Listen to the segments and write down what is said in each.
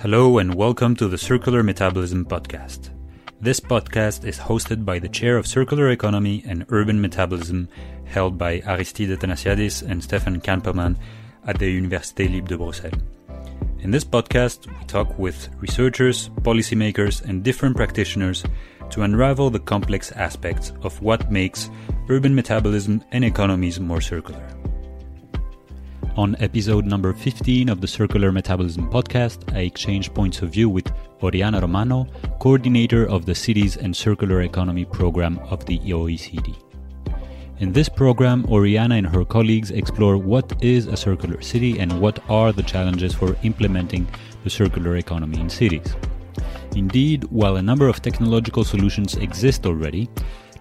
Hello and welcome to the Circular Metabolism Podcast. This podcast is hosted by the Chair of Circular Economy and Urban Metabolism, held by Aristide Athanassiadis and Stefan Kampelmann at the Université Libre de Bruxelles. In this podcast, we talk with researchers, policymakers, and different practitioners to unravel the complex aspects of what makes urban metabolism and economies more circular. On episode number 15 of the Circular Metabolism podcast, I exchange points of view with Oriana Romano, coordinator of the Cities and Circular Economy program of the OECD. In this program, Oriana and her colleagues explore what is a circular city and what are the challenges for implementing the circular economy in cities. Indeed, while a number of technological solutions exist already,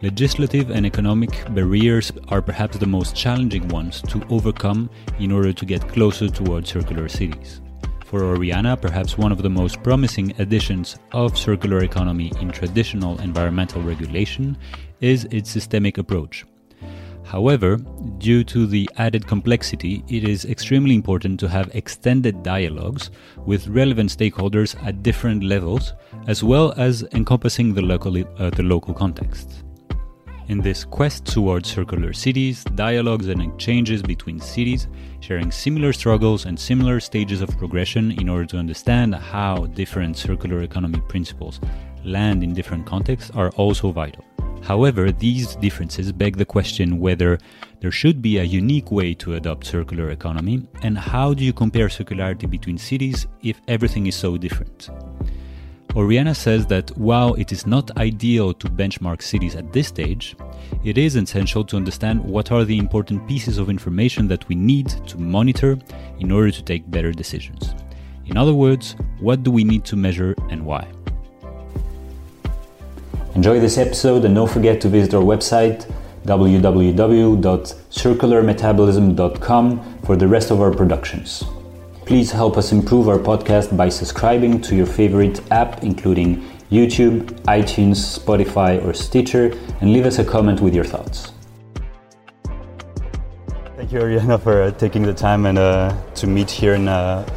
legislative and economic barriers are perhaps the most challenging ones to overcome in order to get closer towards circular cities. For Oriana, perhaps one of the most promising additions of circular economy in traditional environmental regulation is its systemic approach, However, due to the added complexity, it is extremely important to have extended dialogues with relevant stakeholders at different levels, as well as encompassing the local, uh, the local context. In this quest towards circular cities, dialogues and exchanges between cities, sharing similar struggles and similar stages of progression in order to understand how different circular economy principles land in different contexts are also vital. However, these differences beg the question whether there should be a unique way to adopt circular economy, and how do you compare circularity between cities if everything is so different? Oriana says that while it is not ideal to benchmark cities at this stage, it is essential to understand what are the important pieces of information that we need to monitor in order to take better decisions. In other words, what do we need to measure and why? Enjoy this episode and don't forget to visit our website www.circularmetabolism.com for the rest of our productions. Please help us improve our podcast by subscribing to your favorite app, including YouTube, iTunes, Spotify, or Stitcher, and leave us a comment with your thoughts. Thank you, Oriana, for taking the time and uh, to meet here in uh,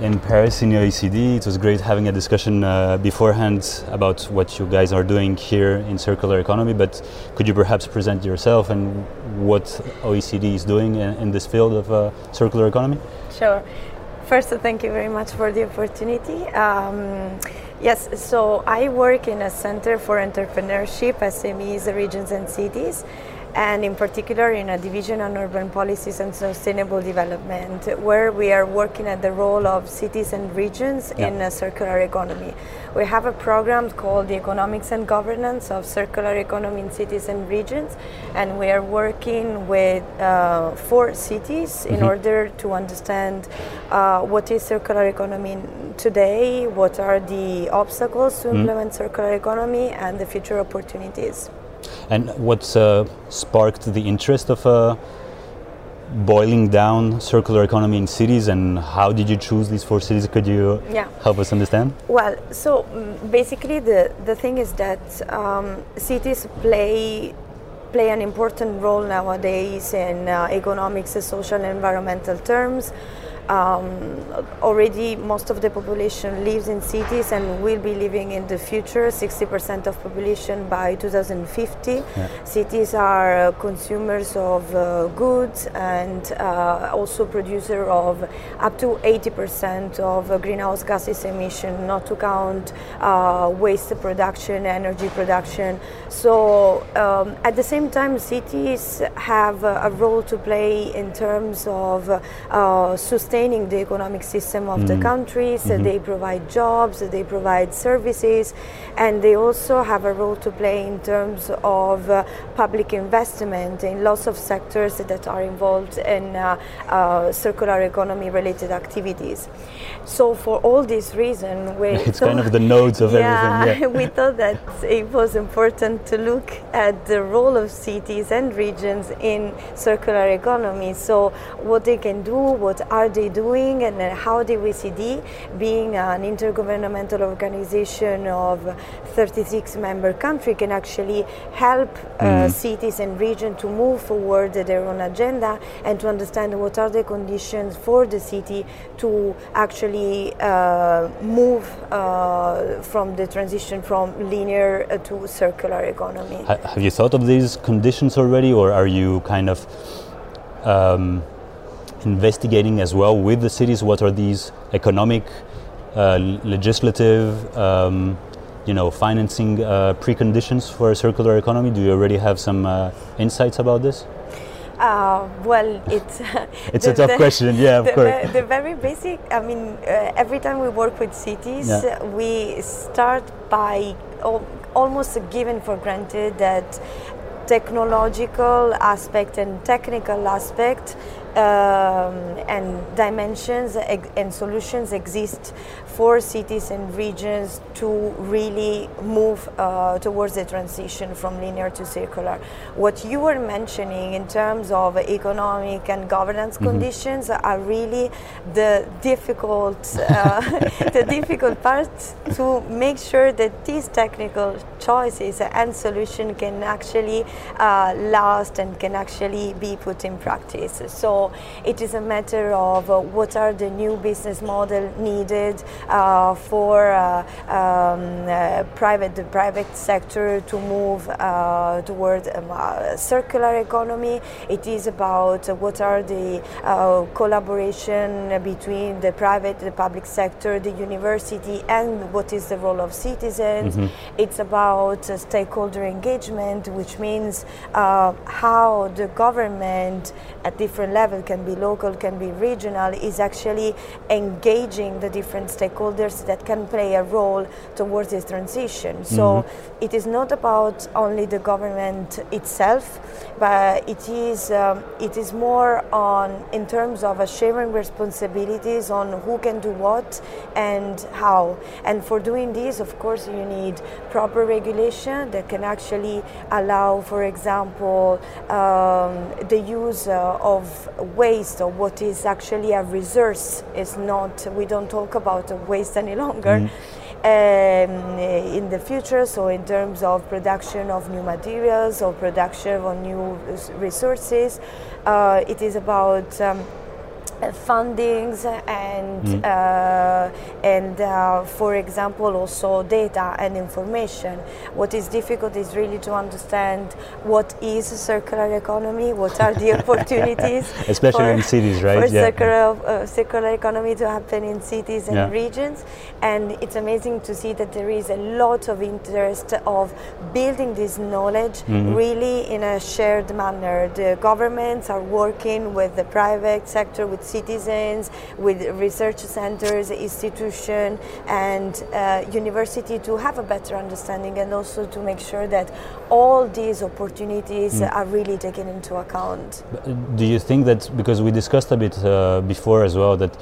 in Paris in the OECD. It was great having a discussion uh, beforehand about what you guys are doing here in circular economy. But could you perhaps present yourself and what OECD is doing in, in this field of uh, circular economy? Sure. First, thank you very much for the opportunity. Um, yes, so I work in a center for entrepreneurship, SMEs, regions, and cities and in particular in a division on urban policies and sustainable development, where we are working at the role of cities and regions yeah. in a circular economy. We have a program called the Economics and Governance of Circular Economy in Cities and Regions, and we are working with uh, four cities mm-hmm. in order to understand uh, what is circular economy today, what are the obstacles to mm-hmm. implement circular economy, and the future opportunities. And what uh, sparked the interest of uh, boiling down circular economy in cities and how did you choose these four cities? Could you yeah. help us understand? Well, so mm, basically the, the thing is that um, cities play play an important role nowadays in uh, economics, social and environmental terms. Um, already most of the population lives in cities and will be living in the future 60% of population by 2050 yeah. cities are uh, consumers of uh, goods and uh, also producer of up to 80% of uh, greenhouse gases emission not to count uh, waste production energy production so um, at the same time cities have a role to play in terms of uh, sustainability sustaining the economic system of mm. the countries. Mm-hmm. They provide jobs, they provide services, and they also have a role to play in terms of uh, public investment in lots of sectors that are involved in uh, uh, circular economy related activities. So, for all these reasons, it's kind of the nodes of yeah, everything. Yeah, we thought that it was important to look at the role of cities and regions in circular economy. So, what they can do, what are they doing, and how the OECD, being an intergovernmental organization of 36 member countries, can actually help uh, mm. cities and regions to move forward their own agenda and to understand what are the conditions for the city to actually uh, move uh, from the transition from linear uh, to circular economy. Have you thought of these conditions already, or are you kind of um, investigating as well with the cities? What are these economic, legislative, um, you know, financing uh, preconditions for a circular economy? Do you already have some uh, insights about this? Uh, well, it's it's the, a tough the, question. Yeah, of the, course. The, very basic. I mean, uh, every time we work with cities, yeah. we start by almost given for granted that technological aspect and technical aspect um, and dimensions and solutions exist for cities and regions to really move uh, towards the transition from linear to circular. What you were mentioning in terms of economic and governance mm-hmm. conditions are really the difficult, uh, the difficult part to make sure that these technical choices and solution can actually uh, last and can actually be put in practice. So it is a matter of uh, what are the new business model needed for uh, um, private the private sector to move toward a circular economy. It is about what are the collaboration between the private, the public sector, the university, and what is the role of citizens. Mm-hmm. It's about stakeholder engagement, which means uh, how the government at different levels can be local, can be regional, is actually engaging the different stakeholders that can play a role towards this transition. So mm-hmm. it is not about only the government itself, but it is um, it is more on in terms of sharing responsibilities on who can do what and how. And for doing this, of course, you need proper regulation that can actually allow, for example, um, the use uh, of waste or what is actually a resource is not. We don't talk about waste any longer. Mm. Um, in the future, so in terms of production of new materials or production of new resources, uh, it is about um, fundings and mm. uh, and uh, for example also data and information what is difficult is really to understand what is a circular economy what are the opportunities especially for, in cities right for yeah. circular, uh, circular economy to happen in cities and yeah. regions and it's amazing to see that there is a lot of interest of building this knowledge mm-hmm. really in a shared manner the governments are working with the private sector with citizens, with research centers, institution, and uh, university to have a better understanding and also to make sure that all these opportunities mm. are really taken into account. Uh, do you think that because we discussed a bit uh, before as well that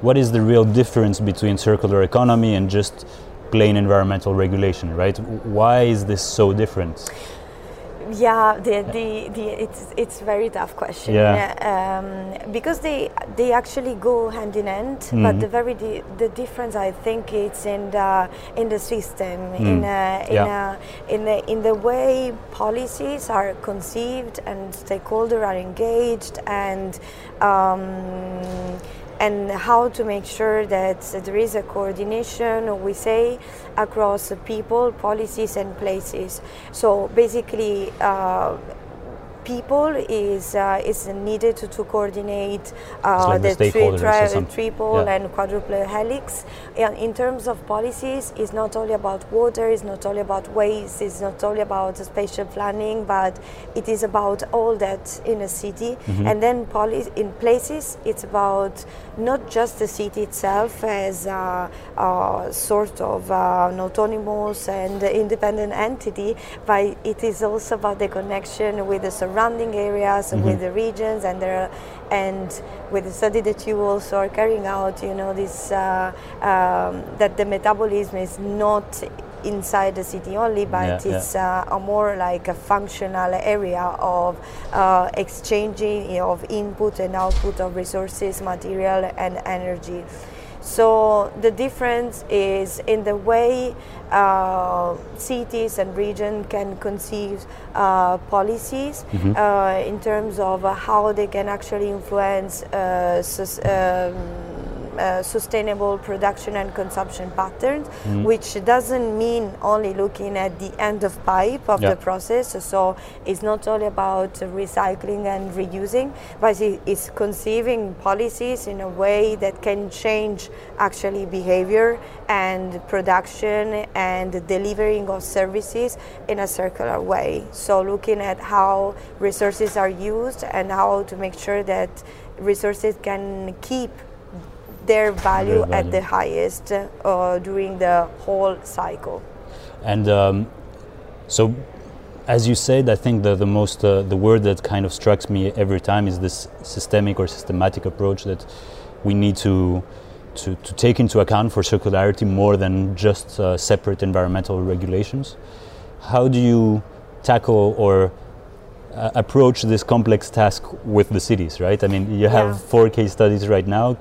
what is the real difference between circular economy and just plain environmental regulation, right? Why is this so different? Yeah, the, the, the, it's it's very tough question. Yeah. Um, because they they actually go hand in hand, mm-hmm. but the very the, the difference I think it's in the in the system, mm. in a, in yeah. a, in the in the way policies are conceived and stakeholders are engaged and. Um, and how to make sure that there is a coordination, we say, across people, policies, and places. So basically, uh, people is uh, is needed to, to coordinate uh, like the, the tri- tri- triple yeah. and quadruple helix. And in terms of policies, it's not only about water, it's not only about waste, it's not only about spatial planning, but it is about all that in a city. Mm-hmm. And then poli- in places, it's about not just the city itself as a, a sort of uh, an autonomous and independent entity, but it is also about the connection with the surroundings surrounding areas mm-hmm. with the regions and there and with the study that you also are carrying out you know this uh, um, that the metabolism is not inside the city only, but yeah, it's yeah. Uh, a more like a functional area of uh, exchanging of input and output of resources, material, and energy. So the difference is in the way uh, cities and region can conceive uh, policies mm-hmm. uh, in terms of how they can actually influence uh, um, uh, sustainable production and consumption patterns, mm. which doesn't mean only looking at the end of pipe of yeah. the process. So it's not only about recycling and reusing, but it's conceiving policies in a way that can change actually behavior and production and delivering of services in a circular way. So looking at how resources are used and how to make sure that resources can keep their value, their value. at the highest uh, during the whole cycle. And um, so, as you said, I think the, the most uh, the word that kind of strikes me every time is this systemic or systematic approach that we need to to, to take into account for circularity more than just uh, separate environmental regulations. How do you tackle or uh, approach this complex task with the cities, right? I mean, you have yeah. four case studies right now.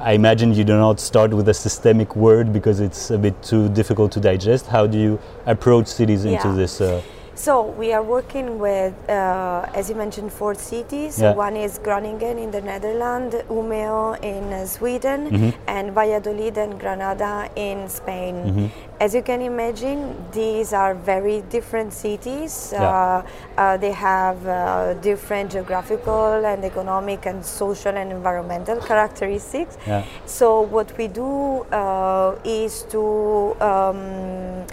I imagine you do not start with a systemic word because it's a bit too difficult to digest. How do you approach cities into yeah. this? Uh, so we are working with, uh, as you mentioned, four cities. Yeah. One is Groningen in the Netherlands, Umeå in uh, Sweden, mm-hmm. and Valladolid and Granada in Spain. Mm-hmm. As you can imagine, these are very different cities. Yeah. Uh, uh they have uh, different geographical and economic and social and environmental characteristics. Yeah. So what we do uh, is to um,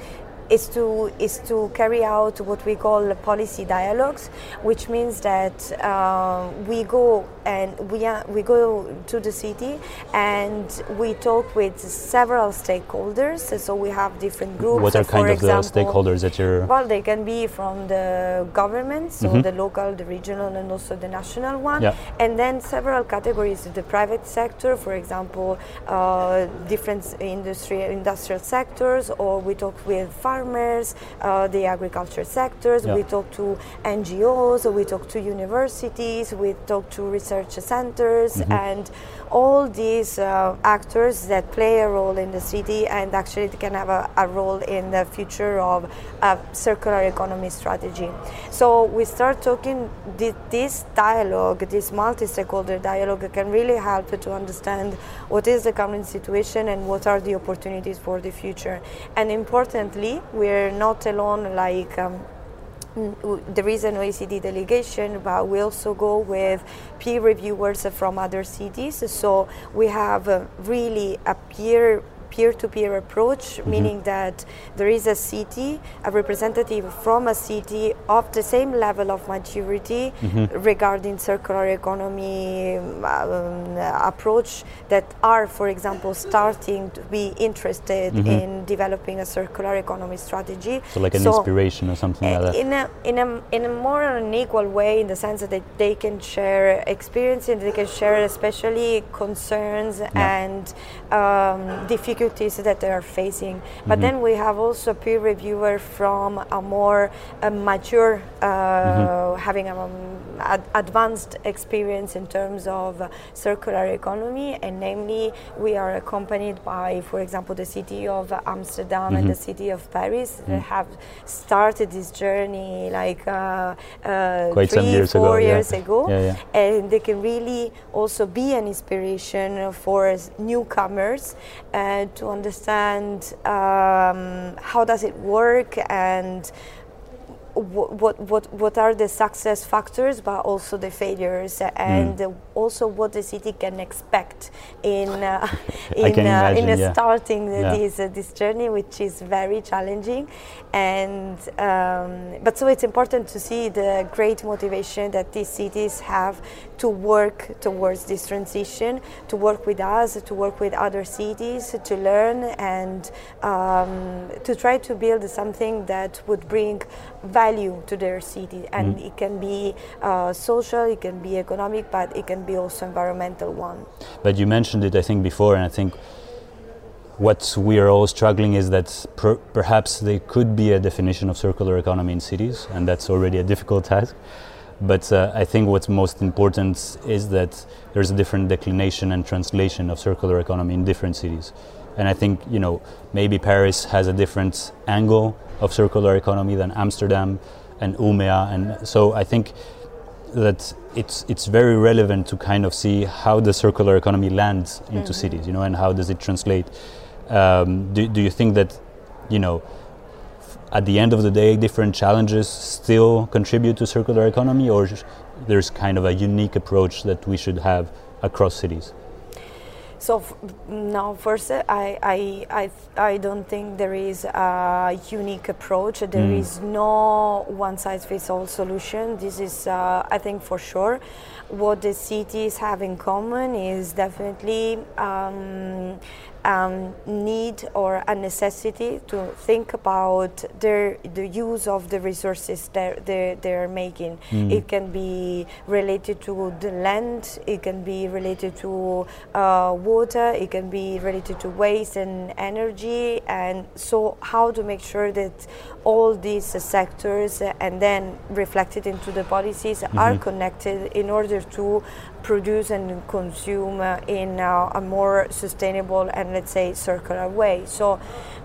is to is to carry out what we call policy dialogues, which means that uh, we go and we are, we go to the city and we talk with several stakeholders. So we have different groups. What are kind of example, the stakeholders that you're? Well, they can be from the government, so mm-hmm. the local, the regional, and also the national one, yeah. and then several categories: of the private sector, for example, uh, different industry industrial sectors, or we talk with farmers farmers, uh, the agriculture sectors, yeah. we talk to NGOs, we talk to universities, we talk to research centers, mm-hmm. and all these uh, actors that play a role in the city and actually can have a, a role in the future of a circular economy strategy. So we start talking, this dialogue, this multi-stakeholder dialogue can really help to understand what is the current situation and what are the opportunities for the future. And importantly, we're not alone like um, there is an OECD delegation, but we also go with peer reviewers from other cities. So we have uh, really a peer peer-to-peer approach, mm-hmm. meaning that there is a city, a representative from a city of the same level of maturity mm-hmm. regarding circular economy um, approach that are, for example, starting to be interested mm-hmm. in developing a circular economy strategy. So, like an so inspiration or something like that. In a in a in a more unequal way, in the sense that they can share experience and they can share especially concerns yeah. and um, difficulties that they are facing. But mm-hmm. then we have also peer reviewer from a more uh, mature, uh, mm-hmm. having a um, ad- advanced experience in terms of uh, circular economy, and namely, we are accompanied by, for example, the city of Amsterdam mm-hmm. and the mm-hmm. city of Paris that mm-hmm. have started this journey like uh, uh, three, years four ago, years yeah. ago, yeah, yeah. and they can really also be an inspiration for newcomers uh, to understand um, how does it work and what, what, what are the success factors, but also the failures, and mm. also what the city can expect in uh, in, uh, in yeah. starting yeah. this uh, this journey, which is very challenging. And um, but so it's important to see the great motivation that these cities have to work towards this transition, to work with us, to work with other cities, to learn and um, to try to build something that would bring value value to their city, and mm. it can be uh, social, it can be economic, but it can be also environmental one. But you mentioned it, I think, before, and I think what we are all struggling is that per perhaps there could be a definition of circular economy in cities, and that's already a difficult task. But uh, I think what's most important is that there's a different declination and translation of circular economy in different cities. And I think you know maybe Paris has a different angle of circular economy than Amsterdam and Umea, and so I think that it's it's very relevant to kind of see how the circular economy lands into mm-hmm. cities, you know, and how does it translate. Um, do, do you think that you know at the end of the day, different challenges still contribute to circular economy, or there's kind of a unique approach that we should have across cities? So now, first, I, I, I, I don't think there is a unique approach. There mm. is no one size fits all solution. This is, uh, I think, for sure. What the cities have in common is definitely. Um, um, need or a necessity to think about their the use of the resources that they're, they're making. Mm. It can be related to the land, it can be related to uh, water, it can be related to waste and energy, and so how to make sure that all these sectors uh, and then reflected into the policies mm-hmm. are connected in order to produce and consume uh, in uh, a more sustainable and let's say circular way. So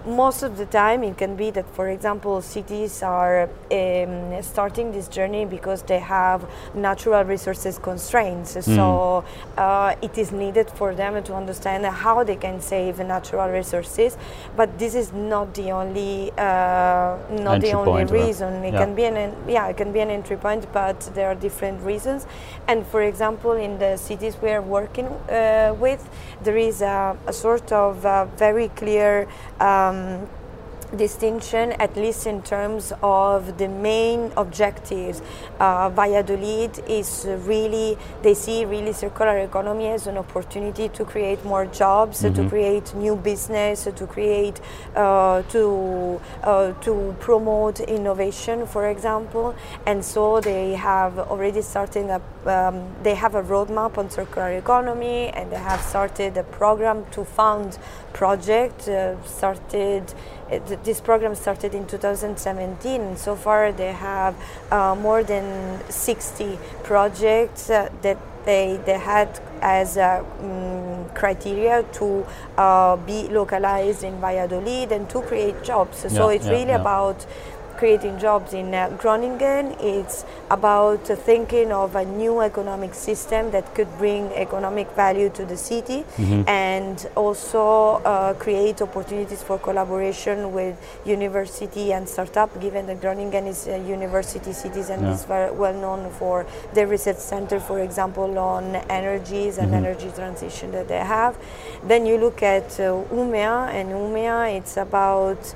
most of the time it can be that for example cities are um, starting this journey because they have natural resources constraints mm. so uh, it is needed for them to understand how they can save natural resources but this is not the only uh, not entry the only reason it yeah. can be an yeah it can be an entry point but there are different reasons and for example in the cities we are working uh, with there is a, a sort of uh, very clear um, distinction, at least in terms of the main objectives. Uh, Valladolid is really, they see really circular economy as an opportunity to create more jobs, mm-hmm. to create new business, to create, uh, to, uh, to promote innovation, for example. And so they have already started a, um, they have a roadmap on circular economy and they have started a program to fund project uh, started it, this program started in 2017 and so far they have uh, more than 60 projects uh, that they, they had as a um, criteria to uh, be localized in Valladolid and to create jobs. So yeah, it's yeah, really yeah. about creating jobs in uh, Groningen. It's about uh, thinking of a new economic system that could bring economic value to the city mm-hmm. and also uh, create opportunities for collaboration with university and startup, given that Groningen is a university city and yeah. is very well known for the research center, for example, on energies and mm-hmm. energy transition that they have. Then you look at uh, Umea, and Umea, it's about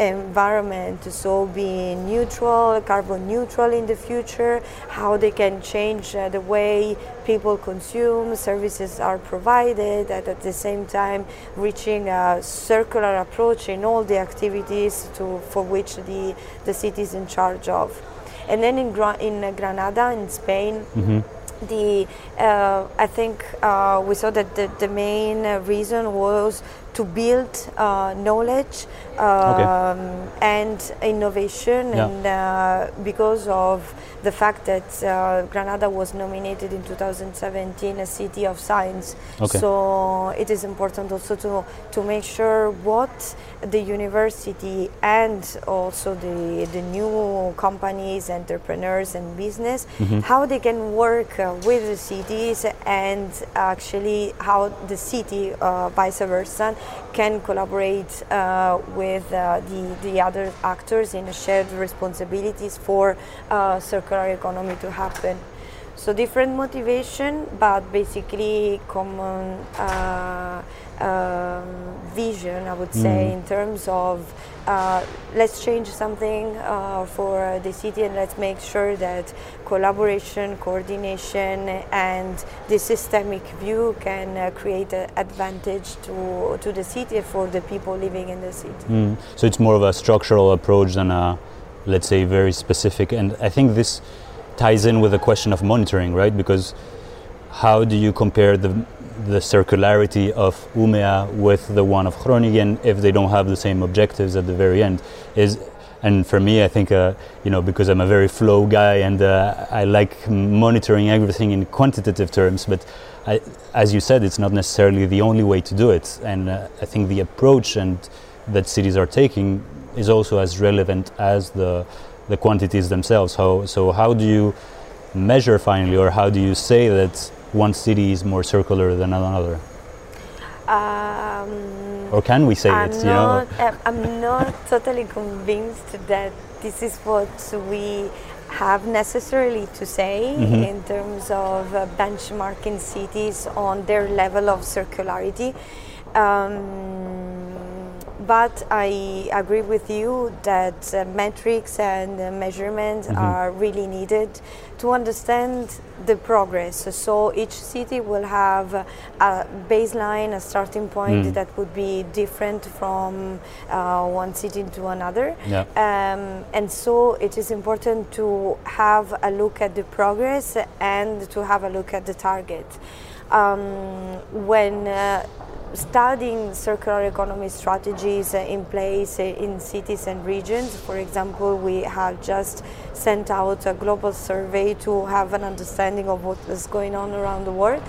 environment. So being neutral carbon neutral in the future how they can change uh, the way people consume services are provided and at the same time reaching a circular approach in all the activities to, for which the, the city is in charge of. And then in, Gra- in Granada in Spain mm-hmm. the uh, I think uh, we saw that the, the main reason was to build uh, knowledge um, okay. and innovation, yeah. and uh, because of the fact that uh, Granada was nominated in 2017 a city of science, okay. so it is important also to to make sure what the university and also the the new companies, entrepreneurs, and business mm-hmm. how they can work uh, with the cities and actually how the city, uh, vice versa, can collaborate uh, with uh, the, the other actors in shared responsibilities for uh, circular economy to happen. So different motivation, but basically common uh, um, vision, I would say, mm. in terms of uh, let's change something uh, for the city and let's make sure that collaboration, coordination, and the systemic view can uh, create an advantage to, to the city for the people living in the city. Mm. So it's more of a structural approach than a let's say, very specific. And I think this ties in with the question of monitoring, right? Because how do you compare the the circularity of Umea with the one of Groningen if they don't have the same objectives at the very end is and for me I think uh, you know because I'm a very flow guy and uh, I like monitoring everything in quantitative terms but I, as you said it's not necessarily the only way to do it. And uh, I think the approach and that cities are taking is also as relevant as the the quantities themselves. How so how do you measure finally or how do you say that one city is more circular than another? Um, or can we say I'm it? You know, I'm not totally convinced that this is what we have necessarily to say mm-hmm. in terms of uh, benchmarking cities on their level of circularity. Um, but I agree with you that uh, metrics and uh, measurements mm-hmm. are really needed to understand the progress. So each city will have a baseline, a starting point mm. that would be different from uh, one city to another. Yeah. Um, and so it is important to have a look at the progress and to have a look at the target. Um, when uh, studying circular economy strategies uh, in place uh, in cities and regions. For example, we have just sent out a global survey to have an understanding of what is going on around the world.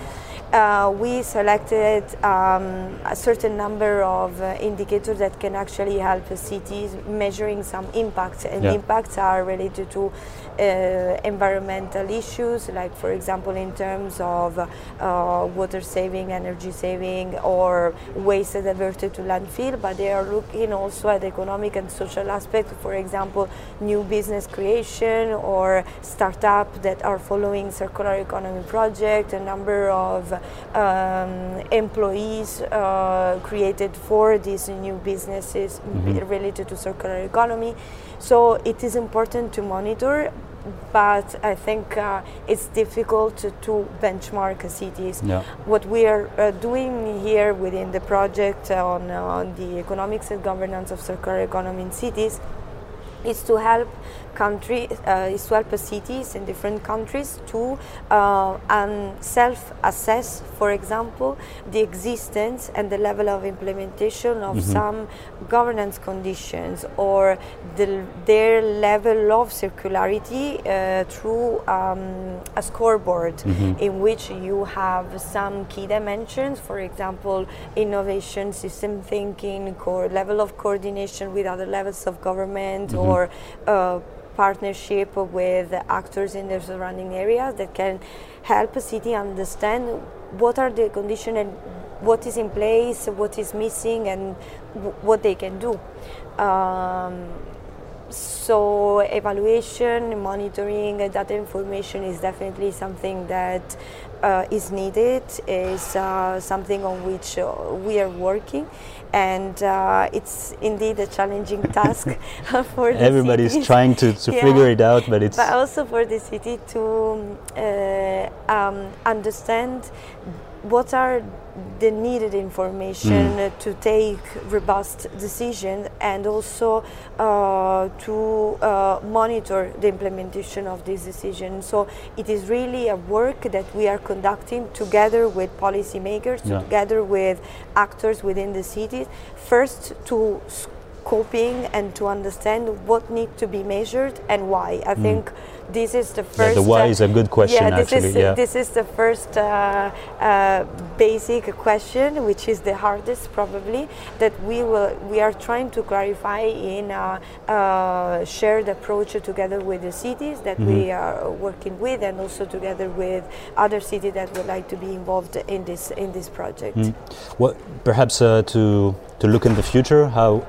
Uh, we selected um, a certain number of uh, indicators that can actually help cities measuring some impacts, and yeah. impacts are related to uh, environmental issues, like for example in terms of uh, water saving, energy saving, or waste diverted to landfill, but they are looking also at economic and social aspects, for example, new business creation or startup that are following circular economy project, a number of um, employees uh, created for these new businesses mm-hmm. related to circular economy. So it is important to monitor, but I think uh, it's difficult to, to benchmark cities. Yeah. What we are uh, doing here within the project on, on the economics and governance of circular economy in cities is to help country uh, is to help cities in different countries to uh, um, self-assess, for example, the existence and the level of implementation of mm-hmm. some governance conditions or the, their level of circularity uh, through um, a scoreboard mm-hmm. in which you have some key dimensions, for example, innovation, system thinking, core level of coordination with other levels of government mm-hmm. or uh, partnership with actors in the surrounding areas that can help a city understand what are the conditions and what is in place, what is missing, and w- what they can do. Um, so evaluation, monitoring, data information is definitely something that uh, is needed, is uh, something on which uh, we are working, and uh, it's indeed a challenging task for everybody's cities. trying to, to yeah. figure it out, but it's but also for the city to uh, um, understand what are the needed information mm. to take robust decisions and also uh, to uh, monitor the implementation of these decisions. So it is really a work that we are conducting together with policymakers, yeah. together with actors within the cities, first to scoping and to understand what needs to be measured and why. I mm. think this is the first. Yeah, the why uh, is a good question. Yeah, this actually. is yeah. this is the first uh, uh, basic question, which is the hardest probably that we will we are trying to clarify in a, a shared approach together with the cities that mm-hmm. we are working with, and also together with other cities that would like to be involved in this in this project. Mm. Well, perhaps uh, to to look in the future, how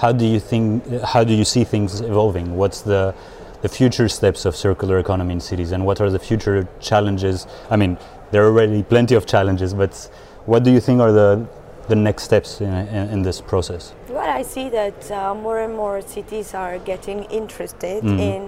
how do you think how do you see things evolving? What's the the future steps of circular economy in cities and what are the future challenges? I mean, there are already plenty of challenges, but what do you think are the the next steps in, in, in this process? Well, I see that uh, more and more cities are getting interested Mhm. in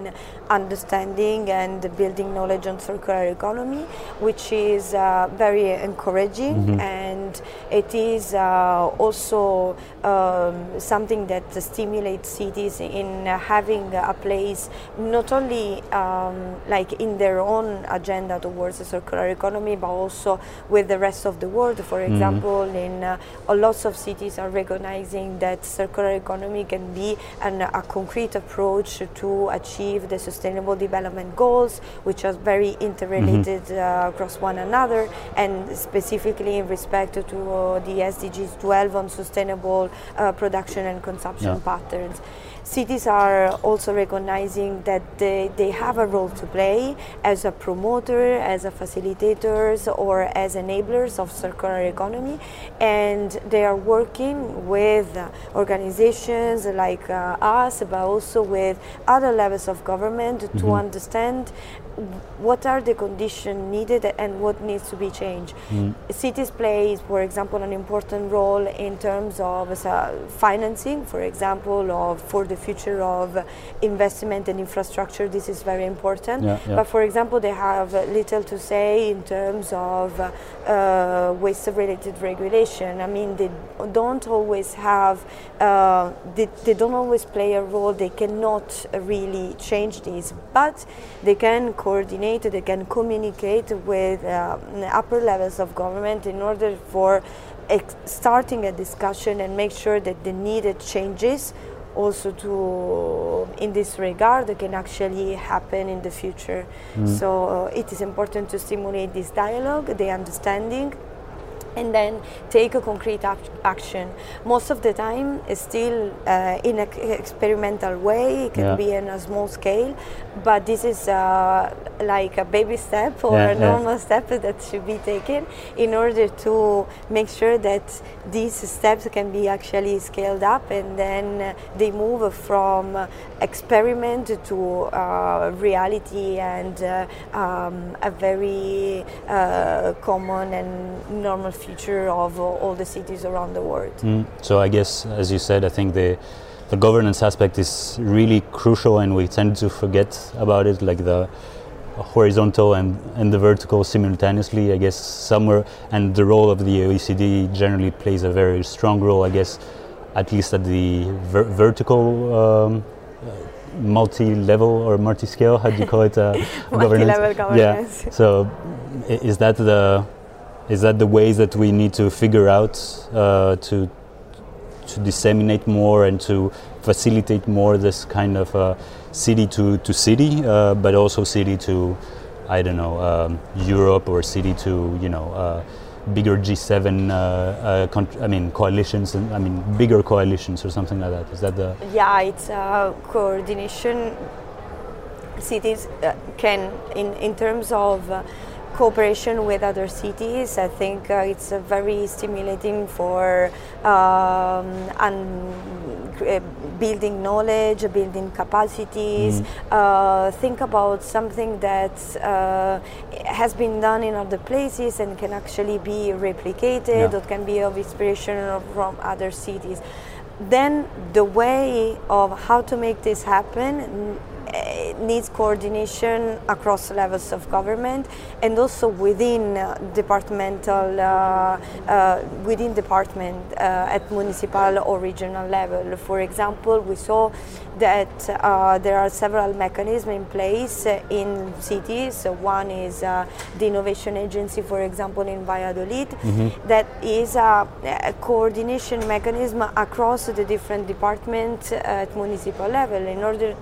understanding and building knowledge on circular economy, which is uh, very encouraging Mhm. and it is uh, also um, something that stimulates cities in having a place not only um, like in their own agenda towards the circular economy, but also with the rest of the world. For Mhm. example, in uh, a lots of cities are recognizing that circular economy can be an, a concrete approach to achieve the sustainable development goals, which are very interrelated uh, across one another, and specifically in respect to uh, the SDGs 12 on sustainable uh, production and consumption Yeah. patterns. Cities are also recognizing that they, they have a role to play as a promoter, as a facilitators, or as enablers of circular economy, and they are working with organizations like uh, us, but also with other levels of government to Mhm. understand what are the conditions needed and what needs to be changed. Mm. Cities play, for example, an important role in terms of uh, financing, for example, of for the future of investment and infrastructure. This is very important. Yeah, yeah. But for example, they have little to say in terms of uh, uh, waste-related regulation. I mean, they don't always have, uh, they, they don't always play a role. They cannot really change this, but they can coordinate. They can communicate with um, upper levels of government in order for starting a discussion and make sure that the needed changes also to in this regard can actually happen in the future. So uh, it is important to stimulate this dialogue the understanding and then take a concrete ac- action. Most of the time, it's still uh, in an experimental way. It can Yeah. be in a small scale, but this is uh, like a baby step or Yeah, a yeah. normal step that should be taken in order to make sure that these steps can be actually scaled up, and then uh, they move from experiment to uh, reality and uh, um, a very uh, common and normal future of uh, all the cities around the world. Mm. So I guess, as you said, I think the the governance aspect is really crucial, and we tend to forget about it, like the horizontal and, and the vertical simultaneously. I guess somewhere, and the role of the OECD generally plays a very strong role. I guess, at least at the ver- vertical. Um, uh, multi-level or multi-scale how do you call it uh, Multi-level governance. yeah so is that the is that the ways that we need to figure out uh, to to disseminate more and to facilitate more this kind of uh, city to, to city, uh, but also city to, I don't know, um, Europe or city to, you know, uh, bigger G7, uh, uh, contr- I mean, coalitions, and, I mean, bigger coalitions or something like that. Is that the. Yeah, it's uh, coordination. Cities uh, can, in, in terms of cooperation with other cities, I think uh, it's uh, very stimulating for um, and uh, building knowledge, building capacities. Uh, think about something that uh, has been done in other places and can actually be replicated Yeah. or can be of inspiration from other cities. Then the way of how to make this happen needs coordination across levels of government and also within uh, departmental uh, uh, within department at municipal or regional level. For example, we saw that uh, there are several mechanisms in place uh, in cities. Uh, One is uh, the innovation agency, for example, in Valladolid, that is a, a coordination mechanism across the different departments at municipal level. In order,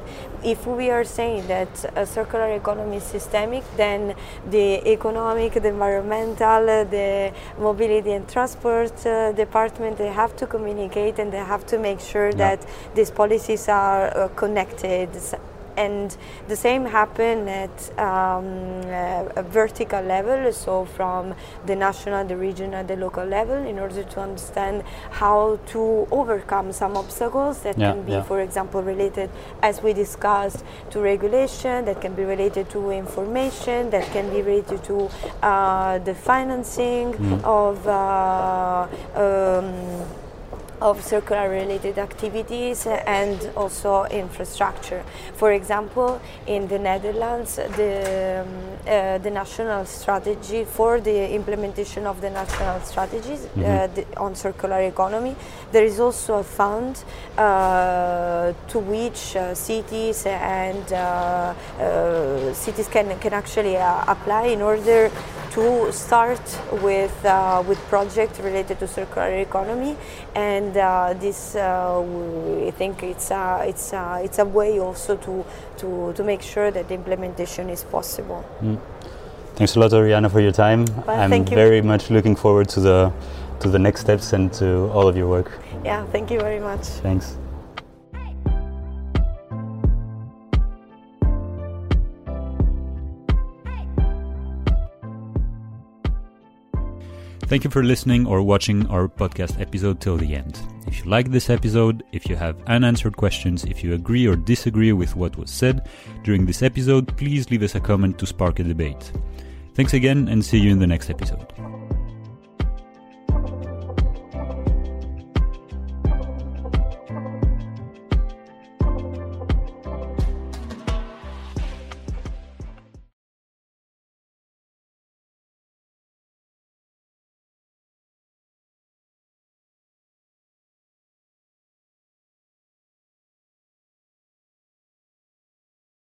if we are saying that a circular economy is systemic, then the economic, the environmental, uh, the mobility and transport uh, department they have to communicate and they have to make sure Yeah. that these policies are uh, connected. And the same happen at um, uh, a vertical level, so from the national, the regional, the local level, in order to understand how to overcome some obstacles that Yeah, can be, yeah. for example, related, as we discussed, to regulation, that can be related to information, that can be related to uh, the financing Mm. of uh, um, of circular related activities and also infrastructure. For example, in the Netherlands, the, um, uh, the national strategy for the implementation of the national strategies mm-hmm. uh, the, on circular economy, there is also a fund uh, to which uh, cities and uh, uh, cities can, can actually apply in order to start with uh, with projects related to circular economy, and uh, this uh, we think it's a, it's a, it's a way also to, to to make sure that the implementation is possible. Mm. Thanks a lot, Oriana, for your time. Well, I'm very much looking forward to the to the next steps and to all of your work. Yeah, thank you very much. Thanks. Thank you for listening or watching our podcast episode till the end. If you like this episode, if you have unanswered questions, if you agree or disagree with what was said during this episode, please leave us a comment to spark a debate. Thanks again and see you in the next episode.